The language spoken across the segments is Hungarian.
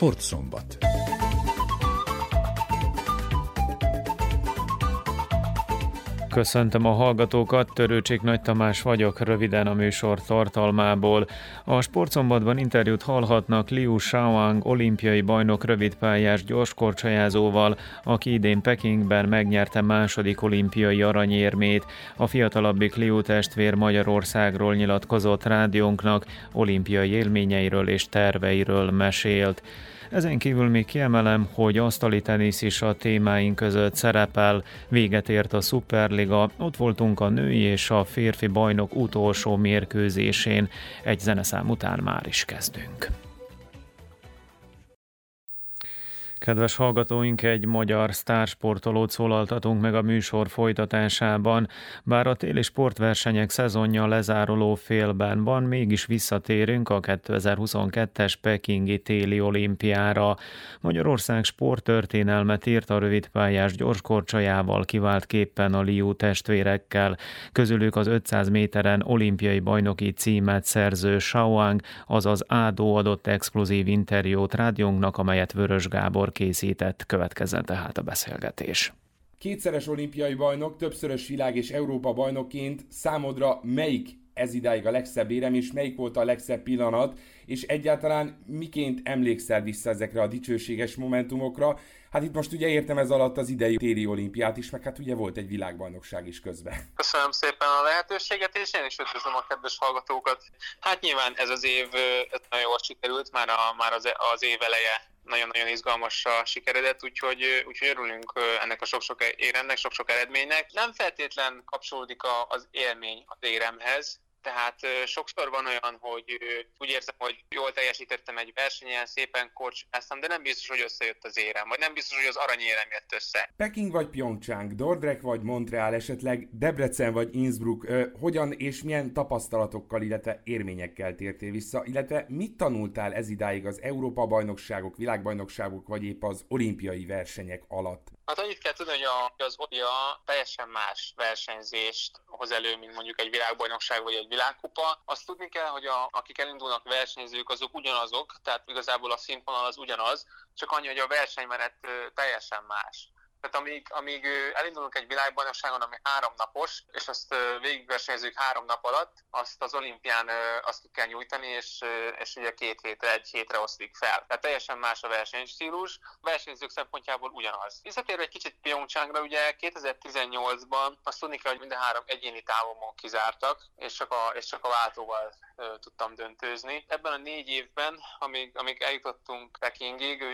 Sportszombat. Köszöntöm a hallgatókat, Törőcsik Nagy Tamás vagyok, röviden a műsor tartalmából. A sportszombatban interjút hallhatnak Liu Shaoang olimpiai bajnok rövidpályás gyorskorcsajázóval, aki idén Pekingben megnyerte második olimpiai aranyérmét. A fiatalabbik Liu testvér Magyarországról nyilatkozott rádiónknak, olimpiai élményeiről és terveiről mesélt. Ezen kívül még kiemelem, hogy asztali tenisz is a témáink között szerepel. Véget ért a Superliga, ott voltunk a női és a férfi bajnok utolsó mérkőzésén. Egy zeneszám után már is kezdünk. Kedves hallgatóink, egy magyar sztársportolót szólaltatunk meg a műsor folytatásában. Bár a téli sportversenyek szezonja lezáruló félben van, mégis visszatérünk a 2022-es Pekingi téli olimpiára. Magyarország sporttörténelmet írt a rövidpályás gyorskorcsajával kivált képpen a Liu testvérekkel. Közülük az 500 méteren olimpiai bajnoki címet szerző Shaoang, azaz Ádó adott exkluzív interjút rádiónknak, amelyet Vörös Gábor Gábor készített, következzen tehát a beszélgetés. Kétszeres olimpiai bajnok, többszörös világ és Európa bajnokként számodra melyik ez idáig a legszebb érem, és melyik volt a legszebb pillanat, és egyáltalán miként emlékszel vissza ezekre a dicsőséges momentumokra. Hát itt most ugye értem ez alatt az idei téli olimpiát is, meg hát ugye volt egy világbajnokság is közben. Köszönöm szépen a lehetőséget, és én is üdvözlöm a kedves hallgatókat. Hát nyilván ez az év ez nagyon jól sikerült, már, a, már az, az év eleje nagyon-nagyon izgalmasra sikeredett, úgyhogy, úgyhogy örülünk ennek a sok-sok éremnek, sok-sok eredménynek. Nem feltétlen kapcsolódik az élmény az éremhez, tehát sokszor van olyan, hogy úgy érzem, hogy jól teljesítettem egy versenyen, szépen korcsáztam, de nem biztos, hogy összejött az érem, vagy nem biztos, hogy az aranyérem jött össze. Peking vagy Pyeongchang, Dordrecht vagy Montreal, esetleg Debrecen vagy Innsbruck, hogyan és milyen tapasztalatokkal, illetve érményekkel tértél vissza, illetve mit tanultál ez idáig az Európa-bajnokságok, világbajnokságok, vagy épp az olimpiai versenyek alatt? Hát annyit kell tudni, hogy az OLIA teljesen más versenyzést hoz elő, mint mondjuk egy világbajnokság vagy egy világkupa. Azt tudni kell, hogy a, akik elindulnak versenyzők, azok ugyanazok, tehát igazából a színvonal az ugyanaz, csak annyi, hogy a versenymenet teljesen más. Tehát amíg, amíg elindulunk egy világbajnokságon, ami három napos, és azt végigversenyzünk három nap alatt, azt az olimpián azt kell nyújtani, és, és ugye két hétre, egy hétre osztik fel. Tehát teljesen más a versenystílus, a versenyzők szempontjából ugyanaz. Visszatérve egy kicsit Pyeongchangra, ugye 2018-ban azt tudni kell, hogy minden három egyéni távomon kizártak, és csak a, és csak a váltóval tudtam döntőzni. Ebben a négy évben, amíg, amíg eljutottunk Pekingig,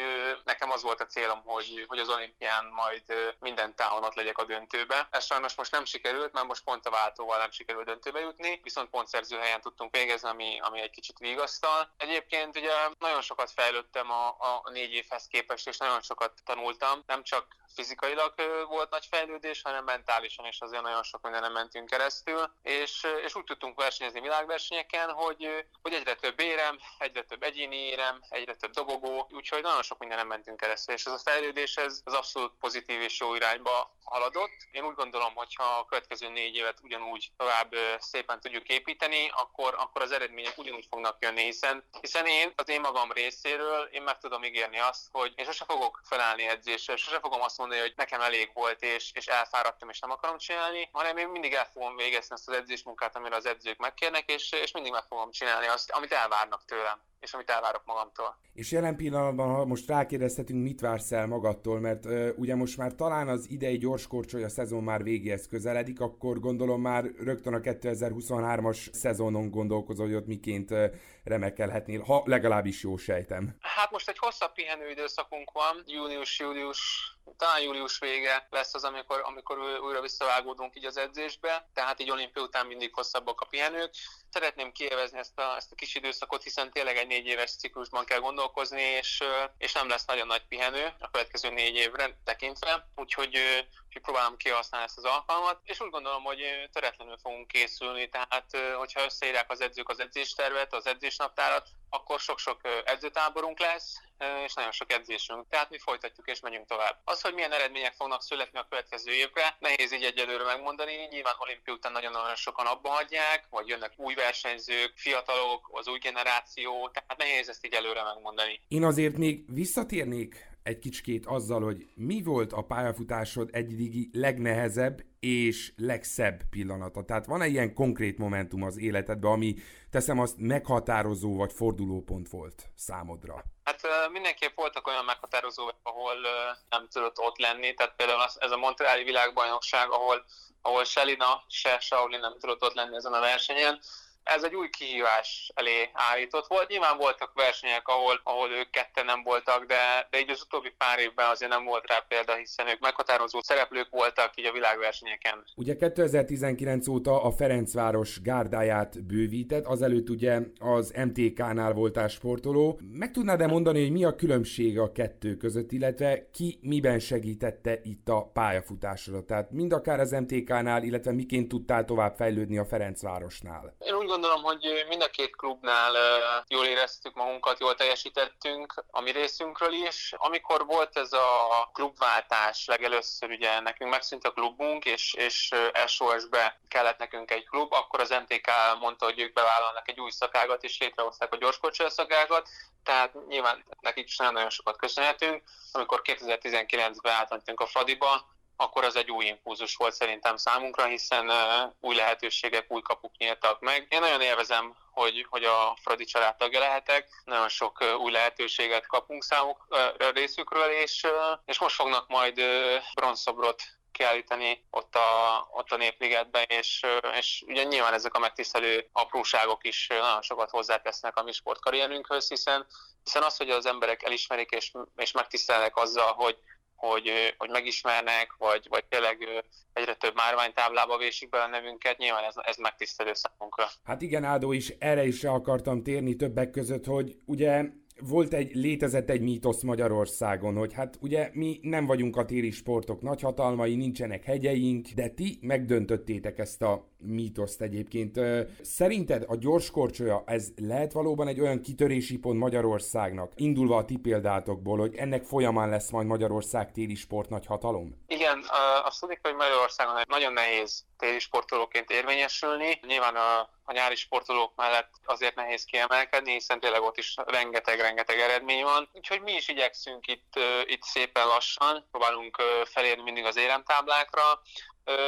nekem az volt a célom, hogy, hogy az olimpián majd majd minden távon ott legyek a döntőbe. Ez sajnos most nem sikerült, mert most pont a váltóval nem sikerült döntőbe jutni, viszont pontszerző helyen tudtunk végezni, ami, ami egy kicsit vigasztal. Egyébként ugye nagyon sokat fejlődtem a, a négy évhez képest, és nagyon sokat tanultam, nem csak fizikailag volt nagy fejlődés, hanem mentálisan is azért nagyon sok mindenem mentünk keresztül, és, és úgy tudtunk versenyezni világversenyeken, hogy, hogy egyre több érem, egyre több egyéni érem, egyre több dobogó, úgyhogy nagyon sok mindenem mentünk keresztül, és ez a fejlődés ez, az abszolút pozitív és jó irányba haladott. Én úgy gondolom, hogy ha a következő négy évet ugyanúgy tovább szépen tudjuk építeni, akkor, akkor az eredmények ugyanúgy fognak jönni, hiszen, hiszen én az én magam részéről én meg tudom ígérni azt, hogy én sose fogok felállni edzésre, sose fogom azt mondani, hogy nekem elég volt, és, és elfáradtam, és nem akarom csinálni, hanem én mindig el fogom végezni azt az edzésmunkát, amire az edzők megkérnek, és, és mindig meg fogom csinálni azt, amit elvárnak tőlem és amit elvárok magamtól. És jelen pillanatban, ha most rákérdezhetünk, mit vársz el magadtól, mert uh, ugye most már talán az idei a szezon már végéhez közeledik, akkor gondolom már rögtön a 2023-as szezonon gondolkozol, hogy ott miként remekelhetnél, ha legalábbis jó sejtem. Hát most egy hosszabb pihenő időszakunk van, június-július talán július vége lesz az, amikor, amikor újra visszavágódunk így az edzésbe, tehát így olimpia után mindig hosszabbak a pihenők. Szeretném kielvezni ezt a, ezt a kis időszakot, hiszen tényleg egy négy éves ciklusban kell gondolkozni, és, és nem lesz nagyon nagy pihenő a következő négy évre tekintve, úgyhogy, úgyhogy próbálom kihasználni ezt az alkalmat, és úgy gondolom, hogy töretlenül fogunk készülni, tehát hogyha összeírják az edzők az edzéstervet, az edzésnaptárat, akkor sok-sok edzőtáborunk lesz, és nagyon sok edzésünk. Tehát mi folytatjuk és megyünk tovább. Az, hogy milyen eredmények fognak születni a következő évre, nehéz így egyelőre megmondani. Nyilván olimpia után nagyon-nagyon sokan abba hagyják, vagy jönnek új versenyzők, fiatalok, az új generáció, tehát nehéz ezt így előre megmondani. Én azért még visszatérnék egy kicsikét azzal, hogy mi volt a pályafutásod egyidigi legnehezebb és legszebb pillanata? Tehát van-e ilyen konkrét momentum az életedben, ami teszem azt meghatározó vagy fordulópont volt számodra? Hát mindenképp voltak olyan meghatározó, ahol nem tudott ott lenni, tehát például ez a Montreali világbajnokság, ahol, ahol Selina, se Shaolin nem tudott ott lenni ezen a versenyen, ez egy új kihívás elé állított volt. Nyilván voltak versenyek, ahol, ahol ők ketten nem voltak, de, de így az utóbbi pár évben azért nem volt rá példa, hiszen ők meghatározó szereplők voltak így a világversenyeken. Ugye 2019 óta a Ferencváros gárdáját bővített, azelőtt ugye az MTK-nál voltál sportoló. Meg tudnád-e mondani, hogy mi a különbség a kettő között, illetve ki miben segítette itt a pályafutásodat? Tehát mind akár az MTK-nál, illetve miként tudtál tovább fejlődni a Ferencvárosnál? Én úgy gondolom, hogy mind a két klubnál jól éreztük magunkat, jól teljesítettünk a mi részünkről is. Amikor volt ez a klubváltás legelőször, ugye nekünk megszűnt a klubunk, és, és SOS-be kellett nekünk egy klub, akkor az MTK mondta, hogy ők bevállalnak egy új szakágat, és létrehozták a gyorskocsi szakágat, tehát nyilván nekik is nagyon sokat köszönhetünk. Amikor 2019-ben átmentünk a Fradiba, akkor az egy új impulzus volt szerintem számunkra, hiszen új lehetőségek, új kapuk nyíltak meg. Én nagyon élvezem, hogy, hogy a Fradi család tagja lehetek, nagyon sok új lehetőséget kapunk számuk részükről, és, és most fognak majd bronzszobrot kiállítani ott a, ott a Népligetben, és, és ugye nyilván ezek a megtisztelő apróságok is nagyon sokat hozzátesznek a mi sportkarrierünkhöz, hiszen, hiszen az, hogy az emberek elismerik és, és megtisztelnek azzal, hogy hogy, hogy megismernek, vagy, vagy tényleg egyre több márványtáblába vésik be a nevünket, nyilván ez, ez megtisztelő számunkra. Hát igen, Ádó is, erre is akartam térni többek között, hogy ugye volt egy, létezett egy mítosz Magyarországon, hogy hát ugye mi nem vagyunk a téri sportok nagyhatalmai, nincsenek hegyeink, de ti megdöntöttétek ezt a mítoszt egyébként. Szerinted a gyors korcsolya, ez lehet valóban egy olyan kitörési pont Magyarországnak, indulva a ti példátokból, hogy ennek folyamán lesz majd Magyarország téli sport nagy hatalom? Igen, azt tudjuk, hogy Magyarországon nagyon nehéz téli sportolóként érvényesülni. Nyilván a, a nyári sportolók mellett azért nehéz kiemelkedni, hiszen tényleg ott is rengeteg-rengeteg eredmény van. Úgyhogy mi is igyekszünk itt, itt szépen lassan, próbálunk felérni mindig az éremtáblákra.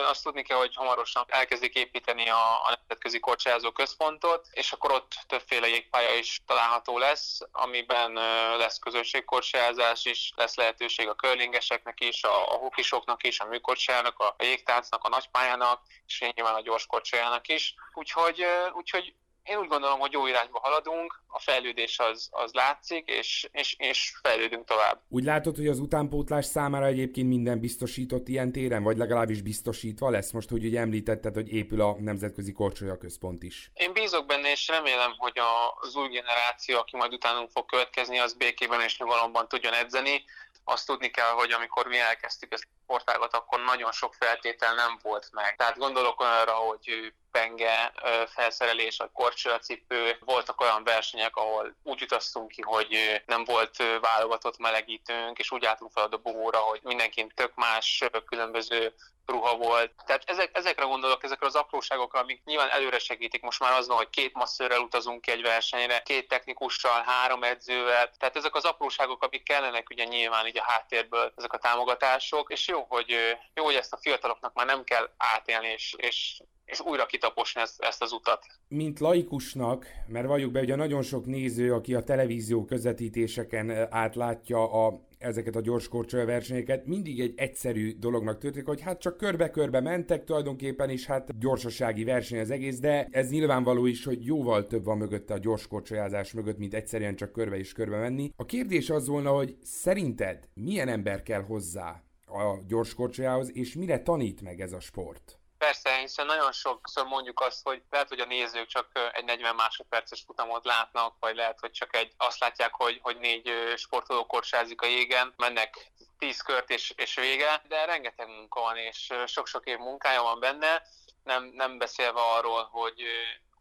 Azt tudni kell, hogy hamarosan elkezdik építeni a, a nemzetközi korcsázó központot, és akkor ott többféle jégpálya is található lesz, amiben lesz közösségkorcsázás is, lesz lehetőség a körlingeseknek is, a, a hokisoknak is, a műkorcsájának, a, a jégtáncnak, a nagypályának, és nyilván a gyorskorcsájának is. Úgyhogy, úgyhogy én úgy gondolom, hogy jó irányba haladunk, a fejlődés az, az látszik, és, és, és fejlődünk tovább. Úgy látod, hogy az utánpótlás számára egyébként minden biztosított ilyen téren, vagy legalábbis biztosítva lesz most, hogy ugye említetted, hogy épül a Nemzetközi Korcsolya Központ is. Én bízok benne, és remélem, hogy az új generáció, aki majd utánunk fog következni, az békében és nyugalomban tudjon edzeni, azt tudni kell, hogy amikor mi elkezdtük ezt sportágat, akkor nagyon sok feltétel nem volt meg. Tehát gondolok olyanra, hogy penge felszerelés, vagy korcsolacipő. Voltak olyan versenyek, ahol úgy utaztunk ki, hogy nem volt válogatott melegítőnk, és úgy álltunk fel a dobogóra, hogy mindenkin tök más különböző ruha volt. Tehát ezek, ezekre gondolok, ezekre az apróságokra, amik nyilván előre segítik. Most már az van, hogy két masszörrel utazunk ki egy versenyre, két technikussal, három edzővel. Tehát ezek az apróságok, amik kellenek ugye nyilván így a háttérből, ezek a támogatások, és jó, hogy, jó, hogy ezt a fiataloknak már nem kell átélni, és, és és újra kitaposni ezt, ezt az utat. Mint laikusnak, mert valljuk be, ugye nagyon sok néző, aki a televízió közvetítéseken átlátja a, ezeket a gyorskorcsolya versenyeket, mindig egy egyszerű dolognak történik, hogy hát csak körbe-körbe mentek tulajdonképpen, és hát gyorsasági verseny az egész, de ez nyilvánvaló is, hogy jóval több van mögötte a gyorskorcsolyázás mögött, mint egyszerűen csak körbe és körbe menni. A kérdés az volna, hogy szerinted milyen ember kell hozzá a gyorskorcsolyához, és mire tanít meg ez a sport? Persze, hiszen nagyon sokszor mondjuk azt, hogy lehet, hogy a nézők csak egy 40 másodperces futamot látnak, vagy lehet, hogy csak egy, azt látják, hogy, hogy négy sportoló korsázik a jégen, mennek 10 kört és, és vége, de rengeteg munka van, és sok-sok év munkája van benne, nem, nem beszélve arról, hogy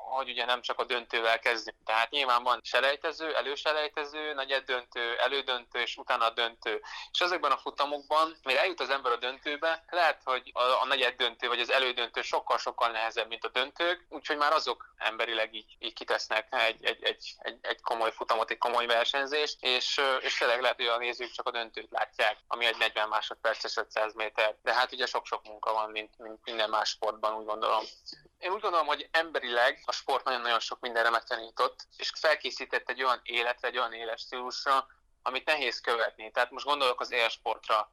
hogy ugye nem csak a döntővel kezdünk. Tehát nyilván van selejtező, előselejtező, negyed döntő, elődöntő és utána döntő. És ezekben a futamokban, mire eljut az ember a döntőbe, lehet, hogy a, a negyed döntő vagy az elődöntő sokkal-sokkal nehezebb, mint a döntők, úgyhogy már azok emberileg így, így kitesznek egy, egy, egy, egy, egy komoly futamot, egy komoly versenyzést, és, és tényleg lehet, hogy a nézők csak a döntőt látják, ami egy 40 másodperces 500 méter. De hát ugye sok-sok munka van, mint, mint minden más sportban, úgy gondolom. Én úgy gondolom, hogy emberileg a sport nagyon-nagyon sok mindenre megtanított, és felkészített egy olyan életre, egy olyan éles amit nehéz követni. Tehát most gondolok az élsportra.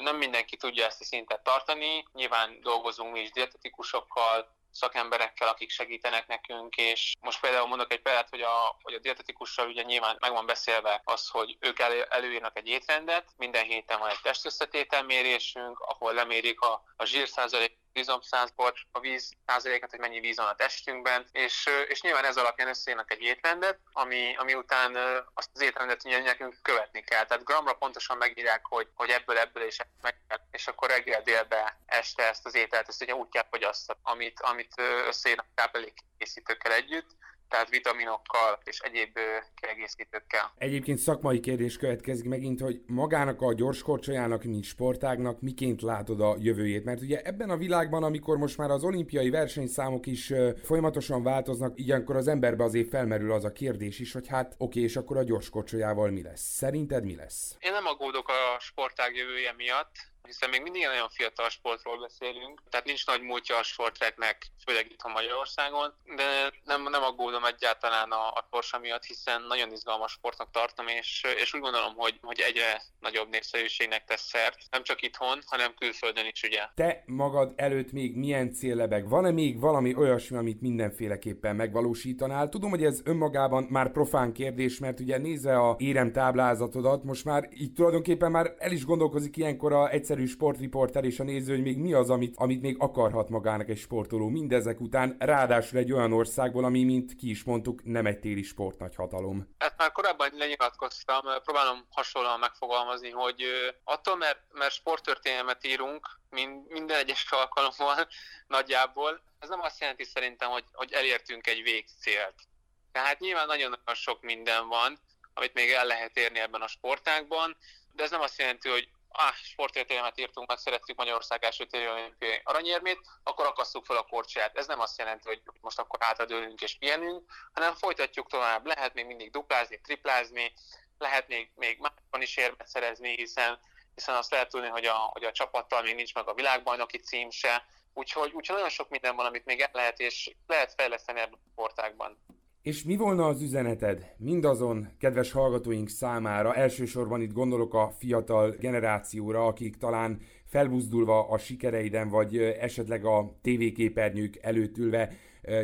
Nem mindenki tudja ezt a szintet tartani, nyilván dolgozunk mi is dietetikusokkal, szakemberekkel, akik segítenek nekünk, és most például mondok egy példát, hogy a, hogy a dietetikussal ugye nyilván meg van beszélve az, hogy ők elő, előírnak egy étrendet, minden héten van egy testösszetételmérésünk, ahol lemérik a, a zsírszázalék izomszázalékot, a víz százalékot, hogy mennyi víz van a testünkben, és, és nyilván ez alapján összejönnek egy étrendet, ami, ami után azt az étrendet nekünk követni kell. Tehát gramra pontosan megírják, hogy, hogy ebből, ebből és meg kell, és akkor reggel délbe este ezt az ételt, ezt ugye úgy kell fogyasztani, amit, amit összejönnek táplálékkészítőkkel együtt, tehát vitaminokkal és egyéb kiegészítőkkel. Egyébként szakmai kérdés következik megint, hogy magának a gyorskorcsolyának, mint sportágnak miként látod a jövőjét? Mert ugye ebben a világban, amikor most már az olimpiai versenyszámok is folyamatosan változnak, ilyenkor az emberbe azért felmerül az a kérdés is, hogy hát oké, és akkor a gyorskorcsolyával mi lesz? Szerinted mi lesz? Én nem aggódok a sportág jövője miatt, hiszen még mindig nagyon fiatal sportról beszélünk, tehát nincs nagy múltja a sportreknek, főleg itt a Magyarországon, de nem, nem aggódom egyáltalán a, a torsa miatt, hiszen nagyon izgalmas sportnak tartom, és, és úgy gondolom, hogy, hogy egyre nagyobb népszerűségnek tesz szert, nem csak itthon, hanem külföldön is, ugye. Te magad előtt még milyen céllebeg? Van-e még valami olyasmi, amit mindenféleképpen megvalósítanál? Tudom, hogy ez önmagában már profán kérdés, mert ugye nézze a érem táblázatodat, most már így tulajdonképpen már el is gondolkozik ilyenkor a egyszer egyszerű sportriporter és a néző, hogy még mi az, amit, amit még akarhat magának egy sportoló mindezek után, ráadásul egy olyan országból, ami, mint ki is mondtuk, nem egy téli sport nagy hatalom. Hát már korábban lenyilatkoztam, próbálom hasonlóan megfogalmazni, hogy attól, mert, mert sporttörténelmet írunk, minden egyes alkalommal nagyjából, ez nem azt jelenti szerintem, hogy, hogy elértünk egy végcélt. Tehát nyilván nagyon-nagyon sok minden van, amit még el lehet érni ebben a sportágban, de ez nem azt jelenti, hogy ah, sportértelmet írtunk, meg szeretjük Magyarország első téli olimpiai aranyérmét, akkor akasszuk fel a korcsát. Ez nem azt jelenti, hogy most akkor átadőlünk és pihenünk, hanem folytatjuk tovább. Lehet még mindig duplázni, triplázni, lehet még, még másban is érmet szerezni, hiszen, hiszen azt lehet tudni, hogy a, hogy a csapattal még nincs meg a világbajnoki cím se, úgyhogy, úgyhogy nagyon sok minden van, amit még el lehet, és lehet fejleszteni ebben a sportákban. És mi volna az üzeneted mindazon kedves hallgatóink számára, elsősorban itt gondolok a fiatal generációra, akik talán felbuzdulva a sikereiden, vagy esetleg a tévéképernyők előtt ülve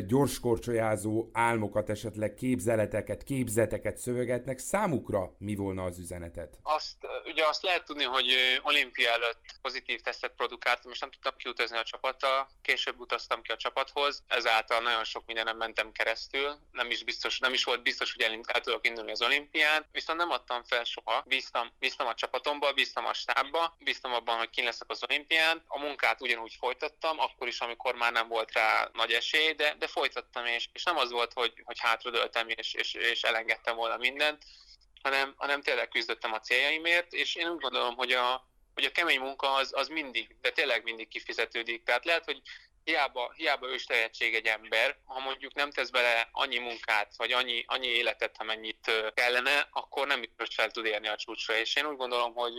gyorskorcsolyázó álmokat, esetleg képzeleteket, képzeteket szövegetnek, számukra mi volna az üzenetet? Azt, ugye azt lehet tudni, hogy olimpia előtt pozitív tesztet produkáltam, és nem tudtam kiutazni a csapattal, később utaztam ki a csapathoz, ezáltal nagyon sok mindenem mentem keresztül, nem is, biztos, nem is volt biztos, hogy el, tudok indulni az olimpián, viszont nem adtam fel soha, bíztam, bíztam a csapatomba, bíztam a stábba, bíztam abban, hogy ki leszek az olimpián, a munkát ugyanúgy folytattam, akkor is, amikor már nem volt rá nagy esély, de de, folytattam, és, és nem az volt, hogy, hogy hátradöltem, és, és, és elengedtem volna mindent, hanem, hanem tényleg küzdöttem a céljaimért, és én úgy gondolom, hogy a, hogy a kemény munka az, az mindig, de tényleg mindig kifizetődik. Tehát lehet, hogy hiába, hiába ős tehetség egy ember, ha mondjuk nem tesz bele annyi munkát, vagy annyi, annyi életet, amennyit kellene, akkor nem biztos fel tud érni a csúcsra. És én úgy gondolom, hogy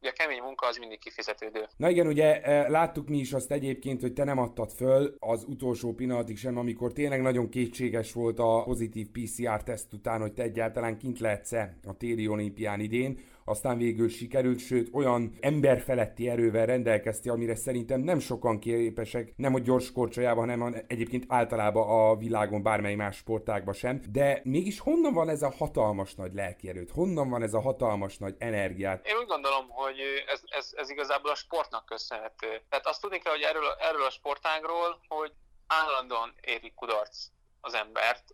ugye a kemény munka az mindig kifizetődő. Na igen, ugye láttuk mi is azt egyébként, hogy te nem adtad föl az utolsó pillanatig sem, amikor tényleg nagyon kétséges volt a pozitív PCR teszt után, hogy te egyáltalán kint lehetsz-e a téli olimpián idén aztán végül sikerült, sőt olyan emberfeletti erővel rendelkezti, amire szerintem nem sokan képesek, nem a gyors korcsolyában, hanem egyébként általában a világon bármely más sportágban sem. De mégis honnan van ez a hatalmas nagy lelkierőt? Honnan van ez a hatalmas nagy energiát? Én úgy gondolom, hogy ez, ez, ez igazából a sportnak köszönhető. Tehát azt tudni kell, hogy erről, erről a sportágról, hogy állandóan éri kudarc az embert,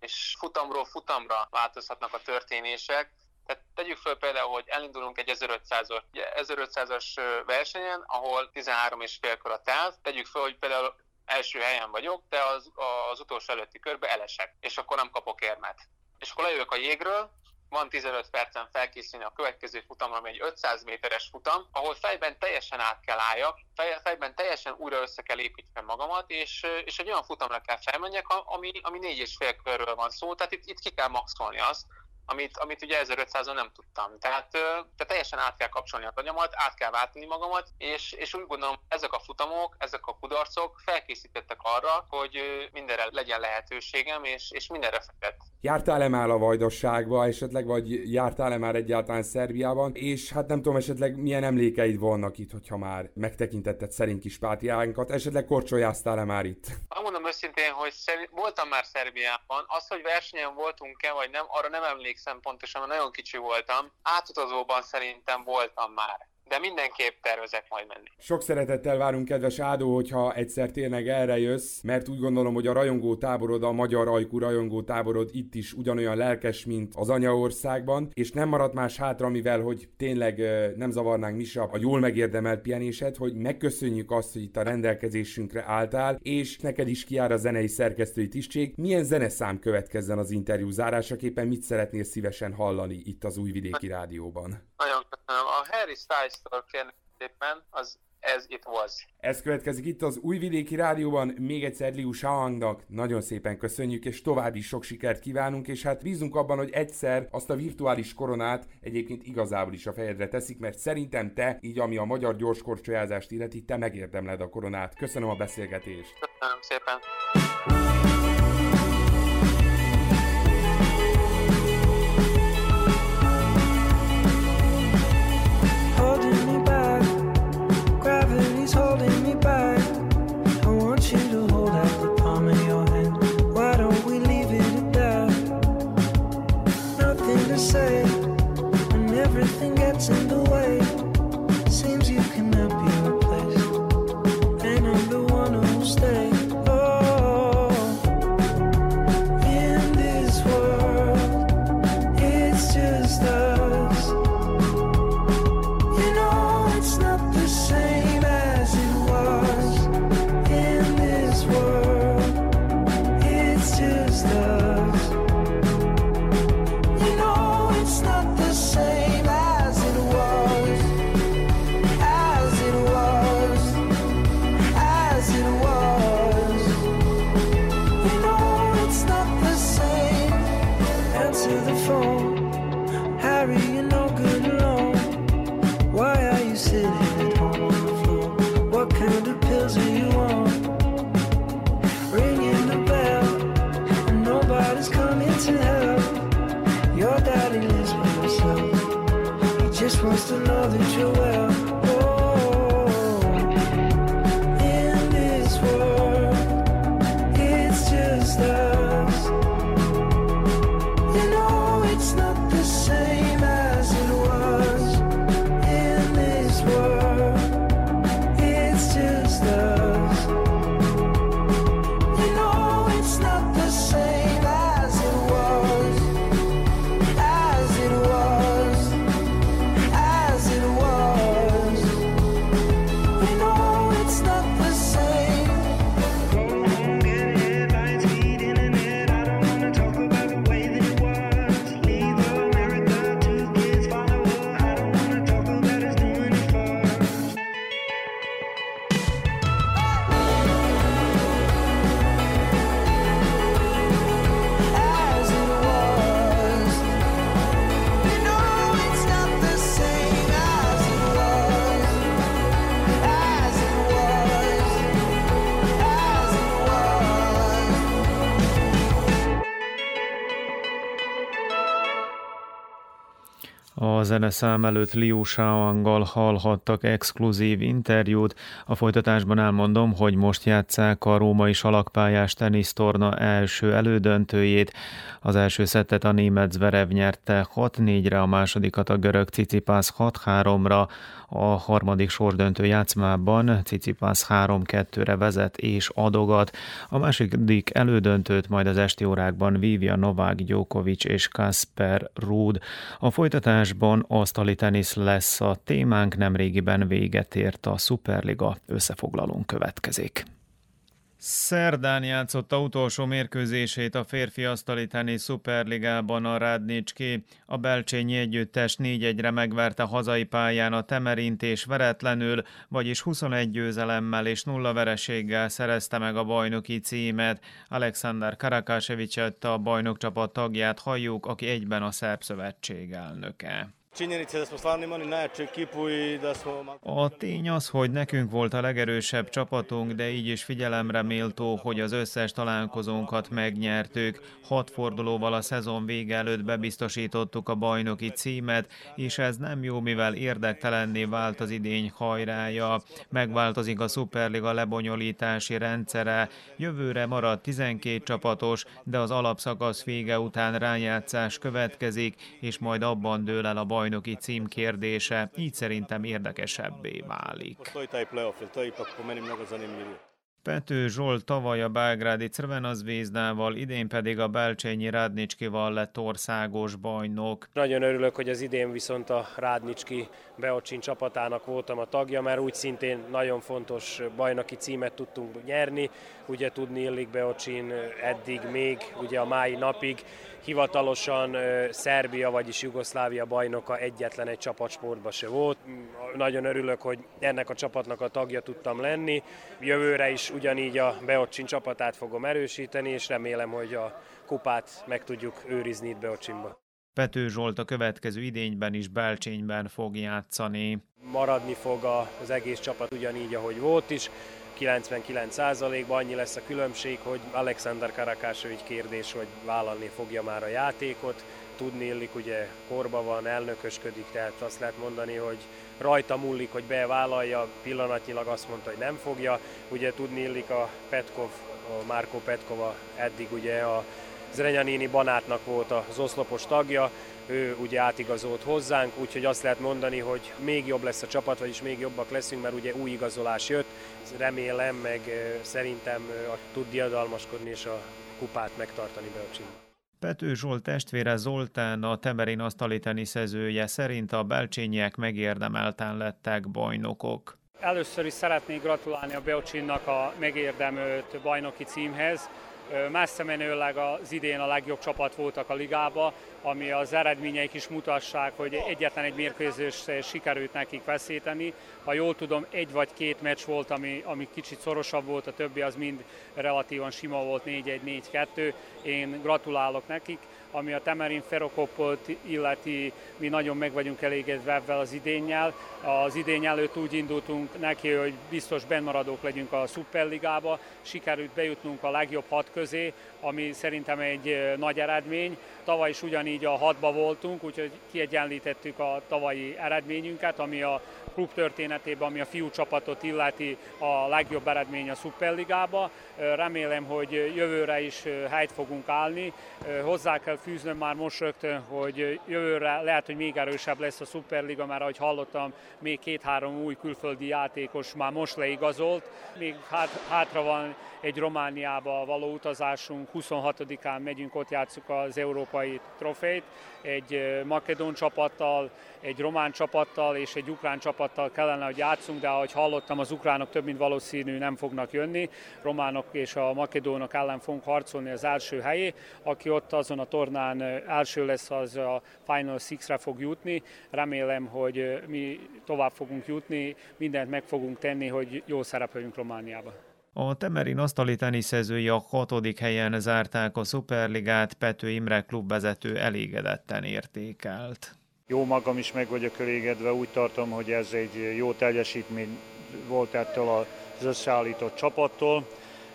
és futamról futamra változhatnak a történések, tehát tegyük föl például, hogy elindulunk egy 1500-as, 1500-as versenyen, ahol 13 és fél kör a táv. Tegyük föl, hogy például első helyen vagyok, de az, az utolsó előtti körbe elesek, és akkor nem kapok érmet. És akkor lejövök a jégről, van 15 percen felkészülni a következő futamra, ami egy 500 méteres futam, ahol fejben teljesen át kell álljak, fej, fejben teljesen újra össze kell építeni magamat, és, és egy olyan futamra kell felmenjek, ami, ami négy és fél körről van szó, tehát itt, itt ki kell maxolni azt, amit, amit ugye 1500-on nem tudtam. Tehát, tehát teljesen át kell kapcsolni a agyamat, át kell váltani magamat, és, és úgy gondolom, ezek a futamok, ezek a kudarcok felkészítettek arra, hogy mindenre legyen lehetőségem, és, és mindenre fektet. Jártál-e már a Vajdosságba esetleg, vagy jártál-e már egyáltalán Szerbiában, és hát nem tudom esetleg milyen emlékeid vannak itt, hogyha már megtekintetted szerint kis pátiánkat, esetleg korcsolyáztál-e már itt? Mondom őszintén, hogy voltam már Szerbiában, az, hogy versenyen voltunk-e, vagy nem, arra nem emlékszem, emlékszem pontosan, mert nagyon kicsi voltam. Átutazóban szerintem voltam már de mindenképp tervezek majd menni. Sok szeretettel várunk, kedves Ádó, hogyha egyszer tényleg erre jössz, mert úgy gondolom, hogy a rajongó táborod, a magyar ajkú rajongó táborod itt is ugyanolyan lelkes, mint az anyaországban, és nem maradt más hátra, mivel hogy tényleg nem zavarnánk mi a jól megérdemelt pihenésed, hogy megköszönjük azt, hogy itt a rendelkezésünkre álltál, és neked is kiár a zenei szerkesztői tisztség. Milyen zeneszám következzen az interjú zárásaképpen, mit szeretnél szívesen hallani itt az Újvidéki Rádióban? Nagyon köszönöm. Harry Styles-tól kérném az ez itt was. Ez következik itt az Újvidéki Rádióban. Még egyszer Liu Shaangnak nagyon szépen köszönjük, és további sok sikert kívánunk, és hát bízunk abban, hogy egyszer azt a virtuális koronát egyébként igazából is a fejedre teszik, mert szerintem te, így ami a magyar gyorskorcsolyázást illeti, te megérdemled a koronát. Köszönöm a beszélgetést. Köszönöm szépen. Zeneszám előtt Liu Shaoanggal hallhattak exkluzív interjút. A folytatásban elmondom, hogy most játszák a római salakpályás tenisztorna első elődöntőjét. Az első szettet a német Zverev nyerte 6-4-re, a másodikat a görög Cicipász 6-3-ra. A harmadik sordöntő játszmában Cicipász 3-2-re vezet és adogat. A második elődöntőt majd az esti órákban vívja Novák Djokovic és Kasper Ruud. A folytatásban asztali tenisz lesz a témánk, nemrégiben véget ért a Superliga összefoglalón következik. Szerdán játszotta utolsó mérkőzését a férfi asztali tenisz szuperligában a Rádnicski. A Belcsényi együttes 4-1-re megverte hazai pályán a Temerint és veretlenül, vagyis 21 győzelemmel és nulla vereséggel szerezte meg a bajnoki címet. Alexander Karakásevics a bajnokcsapat tagját halljuk, aki egyben a Szerb Szövetség elnöke. A tény az, hogy nekünk volt a legerősebb csapatunk, de így is figyelemre méltó, hogy az összes találkozónkat megnyertük. Hat fordulóval a szezon vége előtt bebiztosítottuk a bajnoki címet, és ez nem jó, mivel érdektelenné vált az idény hajrája. Megváltozik a Superliga lebonyolítási rendszere. Jövőre marad 12 csapatos, de az alapszakasz vége után rájátszás következik, és majd abban dől el a baj bajnoki cím kérdése, így szerintem érdekesebbé válik. Pető Zsolt tavaly a Belgrádi Crvena Zvézdával, idén pedig a Belcsényi Rádnicskival lett országos bajnok. Nagyon örülök, hogy az idén viszont a Rádnicski Beocsin csapatának voltam a tagja, mert úgy szintén nagyon fontos bajnoki címet tudtunk nyerni. Ugye tudni illik Beocsin eddig még, ugye a mái napig hivatalosan Szerbia, vagyis Jugoszlávia bajnoka egyetlen egy csapatsportban se volt. Nagyon örülök, hogy ennek a csapatnak a tagja tudtam lenni. Jövőre is ugyanígy a Beocsin csapatát fogom erősíteni, és remélem, hogy a kupát meg tudjuk őrizni itt Beocsinba. Pető Zsolt a következő idényben is Belcsényben fog játszani. Maradni fog az egész csapat ugyanígy, ahogy volt is. 99%-ban annyi lesz a különbség, hogy Alexander egy kérdés, hogy vállalni fogja már a játékot. Tudni illik, ugye korba van, elnökösködik, tehát azt lehet mondani, hogy rajta múlik, hogy bevállalja, pillanatnyilag azt mondta, hogy nem fogja. Ugye tudni illik a Petkov, a Márko Petkova eddig ugye a Zrenyanini Banátnak volt az oszlopos tagja, ő ugye átigazolt hozzánk, úgyhogy azt lehet mondani, hogy még jobb lesz a csapat, vagyis még jobbak leszünk, mert ugye új igazolás jött. Remélem, meg szerintem tud diadalmaskodni és a kupát megtartani Belcsinban. Pető Zsolt testvére Zoltán, a Temerin asztali teniszezője szerint a belcsényiek megérdemelten lettek bajnokok. Először is szeretnék gratulálni a Beocsinnak a megérdemelt bajnoki címhez. Messze menőleg az idén a legjobb csapat voltak a ligába, ami az eredményeik is mutassák, hogy egyetlen egy mérkőzés sikerült nekik veszíteni. Ha jól tudom, egy vagy két meccs volt, ami, ami kicsit szorosabb volt, a többi az mind relatívan sima volt, 4-1, 4-2. Én gratulálok nekik. Ami a Temerin Ferokopot illeti, mi nagyon meg vagyunk elégedve ebben az idénnyel. Az idény előtt úgy indultunk neki, hogy biztos bennmaradók legyünk a Superligába. Sikerült bejutnunk a legjobb hat közé, ami szerintem egy nagy eredmény. Tavaly is ugyanígy a hatba voltunk, úgyhogy kiegyenlítettük a tavalyi eredményünket, ami a klub történetében, ami a fiú csapatot illeti a legjobb eredmény a Superligába. Remélem, hogy jövőre is helyt fogunk állni. Hozzá kell fűznöm már most rögtön, hogy jövőre lehet, hogy még erősebb lesz a Superliga, mert ahogy hallottam, még két-három új külföldi játékos már most leigazolt. Még hát, hátra van egy Romániába való utazásunk, 26-án megyünk, ott játszuk az európai trofét, egy makedón csapattal, egy román csapattal és egy ukrán csapattal kellene, hogy játszunk, de ahogy hallottam, az ukránok több mint valószínű nem fognak jönni. Románok és a makedónok ellen fogunk harcolni az első helyé. Aki ott azon a tornán első lesz, az a Final Six-re fog jutni. Remélem, hogy mi tovább fogunk jutni, mindent meg fogunk tenni, hogy jó szerepeljünk Romániába. A Temerin asztali teniszezői a hatodik helyen zárták a Superligát, Pető Imre klubvezető elégedetten értékelt. Jó magam is meg vagyok elégedve, úgy tartom, hogy ez egy jó teljesítmény volt ettől az összeállított csapattól.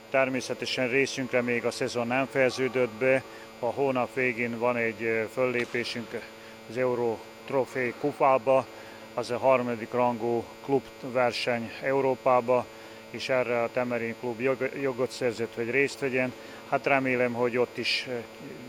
Természetesen részünkre még a szezon nem fejeződött be, a hónap végén van egy föllépésünk az Euró Trofé kupába, az a harmadik rangú klubverseny Európába, és erre a Temerin klub jogot szerzett, hogy részt vegyen. Hát remélem, hogy ott is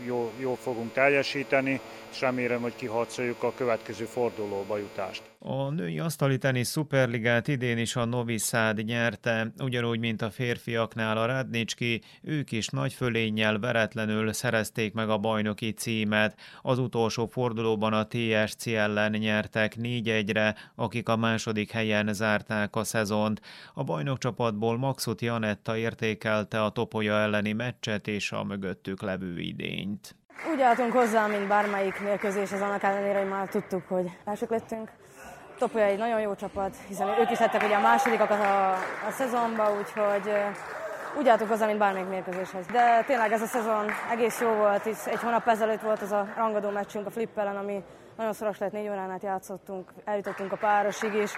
jó, jó fogunk teljesíteni, és remélem, hogy kiharcoljuk a következő fordulóba jutást. A női asztali tenisz szuperligát idén is a Novi Sad nyerte, ugyanúgy, mint a férfiaknál a Radnicski, ők is nagy fölénnyel veretlenül szerezték meg a bajnoki címet. Az utolsó fordulóban a TSC ellen nyertek 4-1-re, akik a második helyen zárták a szezont. A bajnokcsapatból Maxut Janetta értékelte a Topolya elleni meccset és a mögöttük levő idényt. Úgy álltunk hozzá, mint bármelyik mérkőzéshez, annak ellenére, hogy már tudtuk, hogy mások lettünk. Topolya egy nagyon jó csapat, hiszen ők is lettek ugye a másodikakat a, a szezonban, úgyhogy úgy álltunk hozzá, mint bármelyik mérkőzéshez. De tényleg ez a szezon egész jó volt, hisz egy hónap ezelőtt volt az a rangadó meccsünk a Flippelen, ami nagyon szoros lett, négy órán át játszottunk, eljutottunk a párosig is.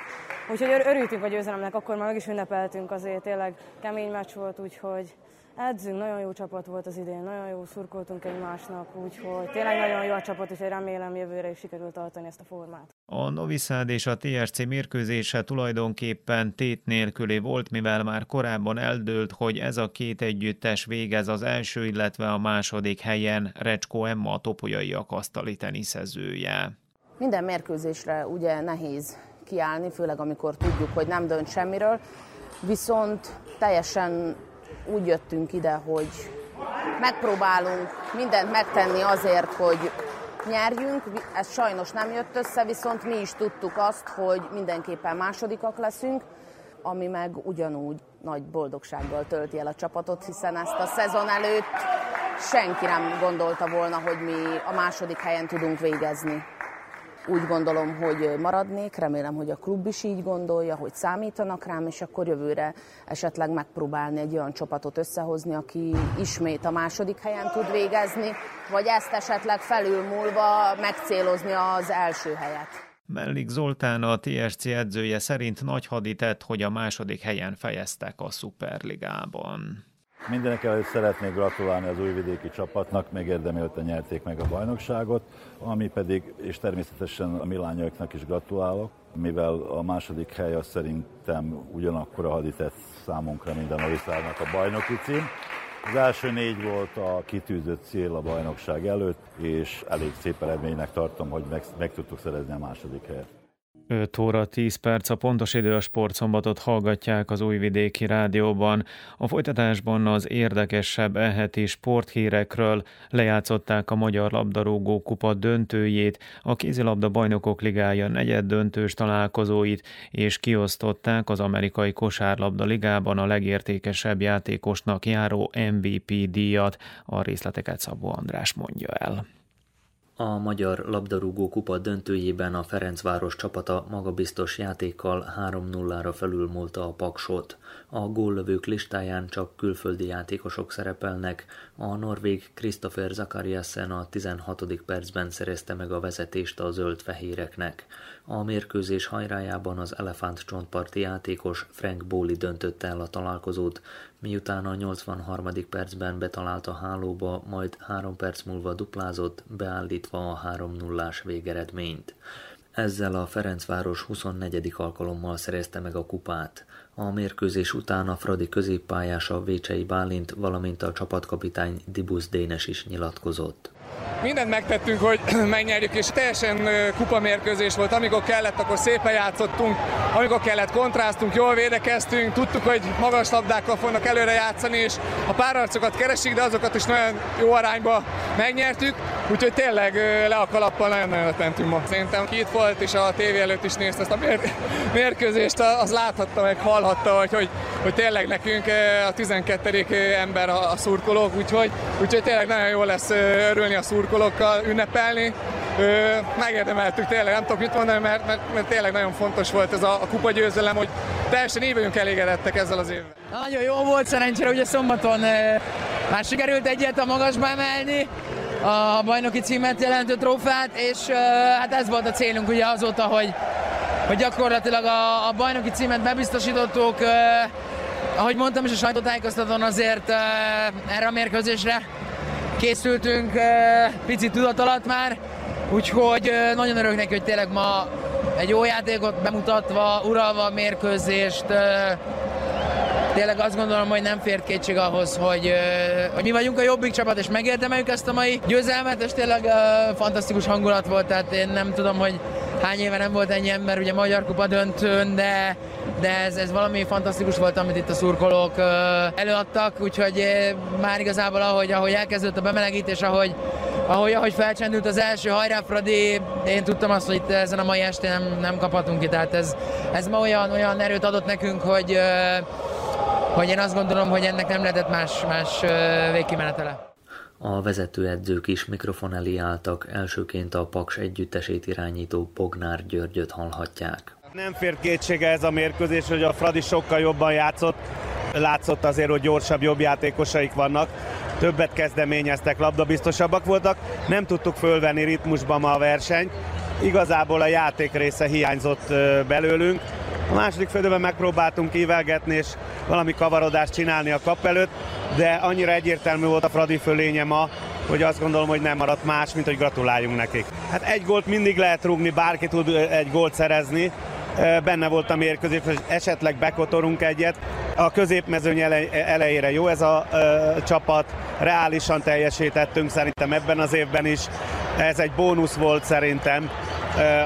Úgyhogy örültünk a győzelemnek, akkor már meg is ünnepeltünk azért, tényleg kemény meccs volt, úgyhogy Edzünk, nagyon jó csapat volt az idén, nagyon jó szurkoltunk egymásnak, úgyhogy tényleg nagyon jó a csapat, és remélem jövőre is sikerült tartani ezt a formát. A Noviszád és a TSC mérkőzése tulajdonképpen tét nélküli volt, mivel már korábban eldőlt, hogy ez a két együttes végez az első, illetve a második helyen Recsko Emma a topolyaiak asztali teniszezője. Minden mérkőzésre ugye nehéz kiállni, főleg amikor tudjuk, hogy nem dönt semmiről, viszont teljesen úgy jöttünk ide, hogy megpróbálunk mindent megtenni azért, hogy nyerjünk. Ez sajnos nem jött össze, viszont mi is tudtuk azt, hogy mindenképpen másodikak leszünk, ami meg ugyanúgy nagy boldogsággal tölti el a csapatot, hiszen ezt a szezon előtt senki nem gondolta volna, hogy mi a második helyen tudunk végezni úgy gondolom, hogy maradnék, remélem, hogy a klub is így gondolja, hogy számítanak rám, és akkor jövőre esetleg megpróbálni egy olyan csapatot összehozni, aki ismét a második helyen tud végezni, vagy ezt esetleg felülmúlva megcélozni az első helyet. Mellik Zoltán, a TSC edzője szerint nagy haditett, hogy a második helyen fejeztek a Superligában. Mindenek előtt szeretnék gratulálni az újvidéki csapatnak, megérdemelte nyerték meg a bajnokságot, ami pedig, és természetesen a milányoknak is gratulálok, mivel a második hely az szerintem ugyanakkor a haditett számunkra, mint a Noviszárnak a bajnoki cím. Az első négy volt a kitűzött cél a bajnokság előtt, és elég szép eredménynek tartom, hogy meg, meg tudtuk szerezni a második helyet. 5 óra 10 perc a pontos idő a sportszombatot hallgatják az Újvidéki Rádióban. A folytatásban az érdekesebb eheti sporthírekről lejátszották a Magyar Labdarúgó Kupa döntőjét, a kézilabda bajnokok ligája negyed döntős találkozóit, és kiosztották az amerikai kosárlabda ligában a legértékesebb játékosnak járó MVP díjat. A részleteket Szabó András mondja el. A Magyar Labdarúgó Kupa döntőjében a Ferencváros csapata magabiztos játékkal 3-0-ra felülmúlta a Paksot. A góllövők listáján csak külföldi játékosok szerepelnek. A norvég Christopher Zakariasen a 16. percben szerezte meg a vezetést a zöld-fehéreknek. A mérkőzés hajrájában az Elefánt csontparti játékos Frank Bóli döntötte el a találkozót, miután a 83. percben betalált a hálóba, majd három perc múlva duplázott, beállítva a 3-0-ás végeredményt. Ezzel a Ferencváros 24. alkalommal szerezte meg a kupát. A mérkőzés után a Fradi középpályása Vécsei Bálint, valamint a csapatkapitány Dibusz Dénes is nyilatkozott mindent megtettünk, hogy megnyerjük, és teljesen kupamérkőzés volt. Amikor kellett, akkor szépen játszottunk, amikor kellett, kontráztunk, jól védekeztünk, tudtuk, hogy magas labdákkal fognak előre játszani, és a párharcokat keresik, de azokat is nagyon jó arányba megnyertük, úgyhogy tényleg le a kalappal nagyon-nagyon mentünk ma. Szerintem ki itt volt, és a tévé előtt is nézte ezt a mér- mérkőzést, az láthatta, meg hallhatta, hogy, hogy, hogy tényleg nekünk a 12. ember a, a szurkolók, úgyhogy, úgyhogy tényleg nagyon jó lesz örülni a szurkolók szurkolókkal ünnepelni. Megérdemeltük tényleg, nem tudok mit mondani, mert, mert, mert tényleg nagyon fontos volt ez a, a kupa győzelem, hogy teljesen így vagyunk elégedettek ezzel az évvel. Nagyon jó volt, szerencsére ugye szombaton már sikerült egyet a magasba emelni, a bajnoki címet jelentő trófát, és hát ez volt a célunk ugye azóta, hogy, hogy gyakorlatilag a, a bajnoki címet bebiztosítottuk, ahogy mondtam is a sajtótájékoztatón azért erre a mérkőzésre készültünk picit tudat alatt már, úgyhogy nagyon örülök neki, hogy tényleg ma egy jó játékot bemutatva, uralva a mérkőzést, tényleg azt gondolom, hogy nem fér kétség ahhoz, hogy, hogy mi vagyunk a jobbik csapat, és megérdemeljük ezt a mai győzelmet, és tényleg fantasztikus hangulat volt, tehát én nem tudom, hogy hány éve nem volt ennyi ember ugye Magyar Kupa döntőn, de, de ez, ez valami fantasztikus volt, amit itt a szurkolók előadtak, úgyhogy már igazából ahogy, ahogy elkezdődött a bemelegítés, ahogy, ahogy, ahogy felcsendült az első hajrá Fradi, én tudtam azt, hogy itt ezen a mai estén nem, nem kaphatunk ki, tehát ez, ez ma olyan, olyan erőt adott nekünk, hogy, hogy én azt gondolom, hogy ennek nem lehetett más, más végkimenetele. A vezetőedzők is mikrofon elé álltak, elsőként a Paks együttesét irányító Pognár Györgyöt hallhatják. Nem fér kétsége ez a mérkőzés, hogy a Fradi sokkal jobban játszott. Látszott azért, hogy gyorsabb, jobb játékosaik vannak. Többet kezdeményeztek, labdabiztosabbak voltak. Nem tudtuk fölvenni ritmusban ma a versenyt. Igazából a játék része hiányzott belőlünk. A második félidőben megpróbáltunk ívelgetni és valami kavarodást csinálni a kap előtt, de annyira egyértelmű volt a Fradi fölénye ma, hogy azt gondolom, hogy nem maradt más, mint hogy gratuláljunk nekik. Hát egy gólt mindig lehet rúgni, bárki tud egy gólt szerezni, benne volt a mérkőzés, hogy esetleg bekotorunk egyet. A középmezőny elejére jó ez a ö, csapat, reálisan teljesítettünk szerintem ebben az évben is. Ez egy bónusz volt szerintem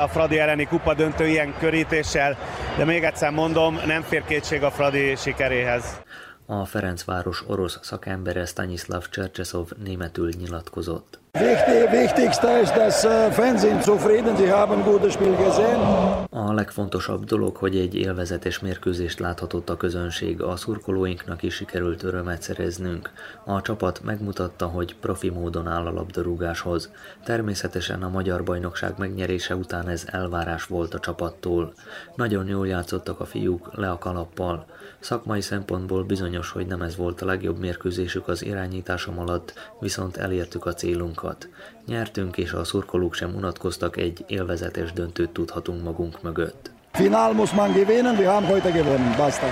a Fradi elleni kupa döntő ilyen körítéssel, de még egyszer mondom, nem fér kétség a Fradi sikeréhez. A Ferencváros orosz szakembere Stanislav Csercseszov németül nyilatkozott. Wichtigste ist, dass äh, Fans sind zufrieden, sie haben gutes Spiel gesehen. A legfontosabb dolog, hogy egy élvezetes mérkőzést láthatott a közönség, a szurkolóinknak is sikerült örömet szereznünk. A csapat megmutatta, hogy profi módon áll a labdarúgáshoz. Természetesen a magyar bajnokság megnyerése után ez elvárás volt a csapattól. Nagyon jól játszottak a fiúk, le a kalappal. Szakmai szempontból bizonyos, hogy nem ez volt a legjobb mérkőzésük az irányításom alatt, viszont elértük a célunkat. Nyertünk, és a szurkolók sem unatkoztak, egy élvezetes döntőt tudhatunk magunk mögött. Finál muss man gewinnen, wir haben heute gewonnen, basta.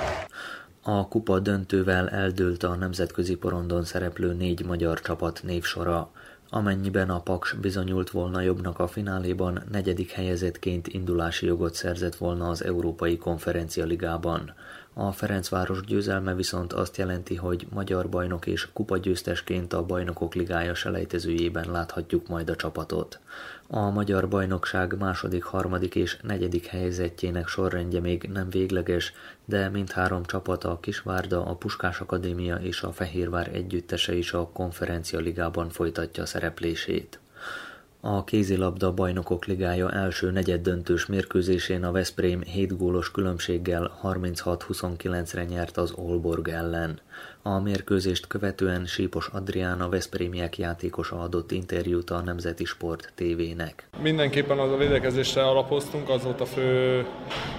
A kupa döntővel eldőlt a nemzetközi porondon szereplő négy magyar csapat névsora. Amennyiben a Paks bizonyult volna jobbnak a fináléban, negyedik helyezettként indulási jogot szerzett volna az Európai Konferencia Ligában. A Ferencváros győzelme viszont azt jelenti, hogy magyar bajnok és kupagyőztesként a Bajnokok Ligája selejtezőjében láthatjuk majd a csapatot. A magyar bajnokság második, harmadik és negyedik helyzetjének sorrendje még nem végleges, de mindhárom csapat a Kisvárda, a Puskás Akadémia és a Fehérvár együttese is a konferencia ligában folytatja szereplését. A kézilabda bajnokok ligája első negyeddöntős mérkőzésén a Veszprém 7 gólos különbséggel 36-29-re nyert az Olborg ellen. A mérkőzést követően Sípos Adrián a Veszprémiek játékosa adott interjút a Nemzeti Sport TV-nek. Mindenképpen az a védekezésre alapoztunk, az volt a fő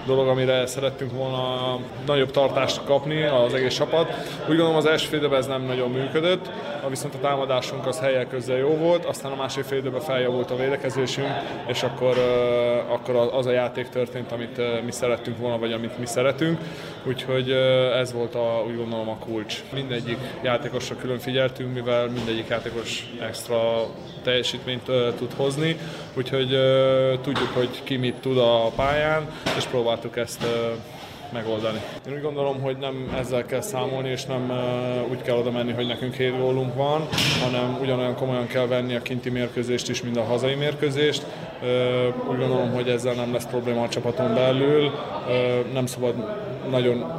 dolog, amire szerettünk volna nagyobb tartást kapni az egész csapat. Úgy gondolom az első fél ez nem nagyon működött, viszont a támadásunk az helyek közel jó volt, aztán a másik fél időben feljavult a védekezésünk, és akkor, akkor az a játék történt, amit mi szerettünk volna, vagy amit mi szeretünk. Úgyhogy ez volt a, úgy gondolom a kulcs mindegyik játékosra külön figyeltünk, mivel mindegyik játékos extra teljesítményt uh, tud hozni, úgyhogy uh, tudjuk, hogy ki mit tud a pályán, és próbáltuk ezt uh, megoldani. Én úgy gondolom, hogy nem ezzel kell számolni, és nem uh, úgy kell oda menni, hogy nekünk hét gólunk van, hanem ugyanolyan komolyan kell venni a kinti mérkőzést is, mint a hazai mérkőzést. Uh, úgy gondolom, hogy ezzel nem lesz probléma a csapaton belül. Uh, nem szabad nagyon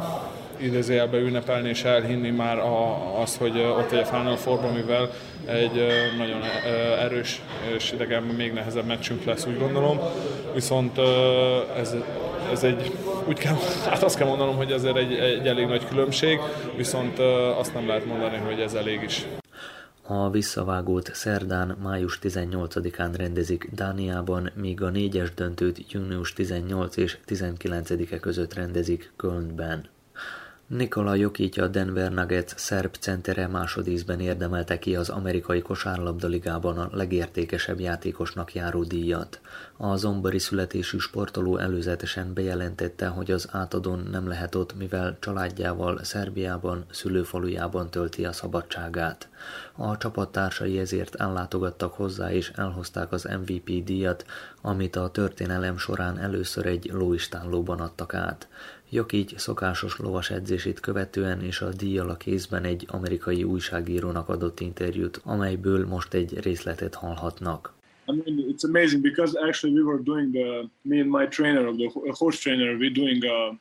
idézőjelben ünnepelni és elhinni már a, az, hogy ott egy a Final four mivel egy nagyon erős és idegen még nehezebb meccsünk lesz, úgy gondolom. Viszont ez, ez egy, úgy kell, hát azt kell mondanom, hogy ezért egy, egy elég nagy különbség, viszont azt nem lehet mondani, hogy ez elég is. A visszavágót szerdán, május 18-án rendezik Dániában, míg a négyes döntőt június 18 és 19-e között rendezik Kölnben. Nikola Jokic a Denver Nuggets szerb centere másodízben érdemelte ki az amerikai kosárlabdaligában a legértékesebb játékosnak járó díjat. A zombori születésű sportoló előzetesen bejelentette, hogy az átadón nem lehet ott, mivel családjával Szerbiában, szülőfalujában tölti a szabadságát. A csapattársai ezért ellátogattak hozzá és elhozták az MVP díjat, amit a történelem során először egy lóistállóban adtak át. Jokic szokásos lovas edzését követően és a díjjal a kézben egy amerikai újságírónak adott interjút, amelyből most egy részletet hallhatnak. I mean, it's amazing because actually we were doing the me and my trainer the horse trainer, we doing a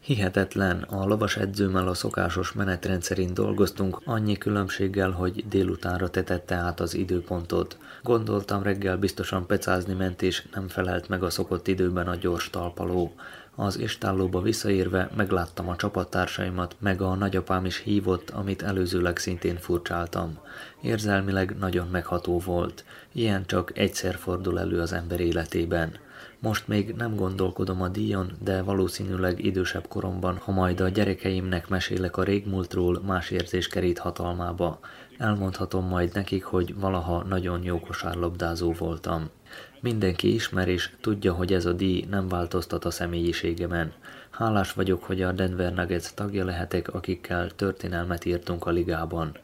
Hihetetlen, a lovas edzőmmel a szokásos menetrend szerint dolgoztunk, annyi különbséggel, hogy délutánra tetette át az időpontot. Gondoltam reggel biztosan pecázni ment és nem felelt meg a szokott időben a gyors talpaló. Az istállóba visszaérve megláttam a csapattársaimat, meg a nagyapám is hívott, amit előzőleg szintén furcsáltam. Érzelmileg nagyon megható volt. Ilyen csak egyszer fordul elő az ember életében. Most még nem gondolkodom a díjon, de valószínűleg idősebb koromban, ha majd a gyerekeimnek mesélek a régmúltról, más érzés kerít hatalmába. Elmondhatom majd nekik, hogy valaha nagyon jó kosárlabdázó voltam. Mindenki ismer és tudja, hogy ez a díj nem változtat a személyiségemen. Hálás vagyok, hogy a Denver Nuggets tagja lehetek, akikkel történelmet írtunk a ligában.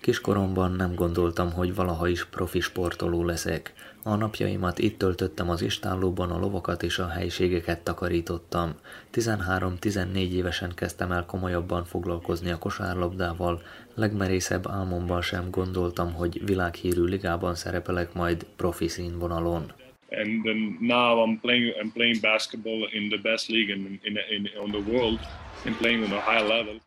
Kiskoromban nem gondoltam, hogy valaha is profi sportoló leszek. A napjaimat itt töltöttem az istállóban, a lovakat és a helyiségeket takarítottam. 13-14 évesen kezdtem el komolyabban foglalkozni a kosárlabdával, legmerészebb álmomban sem gondoltam, hogy világhírű ligában szerepelek majd profi színvonalon. And now I'm playing basketball in the best league in on the world and playing on a high level.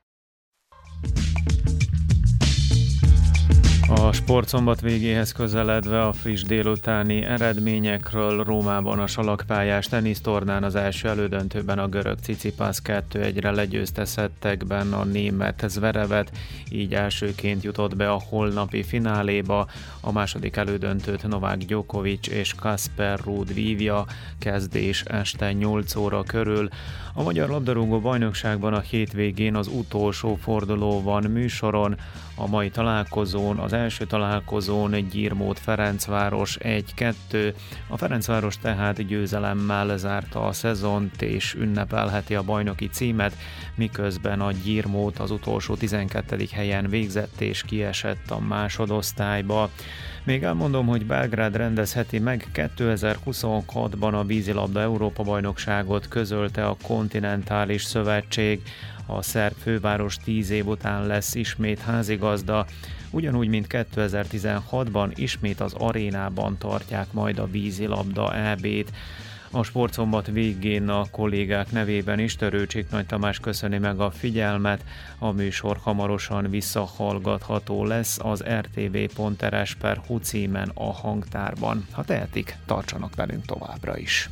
A sportszombat végéhez közeledve a friss délutáni eredményekről Rómában a salakpályás tenisztornán az első elődöntőben a görög Cicipász 2-1-re legyőzte szettekben a német Zverevet, így elsőként jutott be a holnapi fináléba. A második elődöntőt Novák Djokovic és Kasper Ruud vívja, kezdés este 8 óra körül. A Magyar Labdarúgó Bajnokságban a hétvégén az utolsó forduló van műsoron, a mai találkozón, az első találkozón Gyirmót Ferencváros 1-2. A Ferencváros tehát győzelemmel zárta a szezont és ünnepelheti a bajnoki címet, miközben a Gyirmót az utolsó 12. helyen végzett és kiesett a másodosztályba. Még elmondom, hogy Belgrád rendezheti meg 2026-ban a vízilabda Európa bajnokságot közölte a Kontinentális Szövetség. A szerb főváros 10 év után lesz ismét házigazda, ugyanúgy, mint 2016-ban ismét az arénában tartják majd a vízilabda EB-t. A sportszombat végén a kollégák nevében is Törőcsik Nagy Tamás köszöni meg a figyelmet. A műsor hamarosan visszahallgatható lesz az rtv.rs per címen a hangtárban. Ha tehetik, tartsanak velünk továbbra is.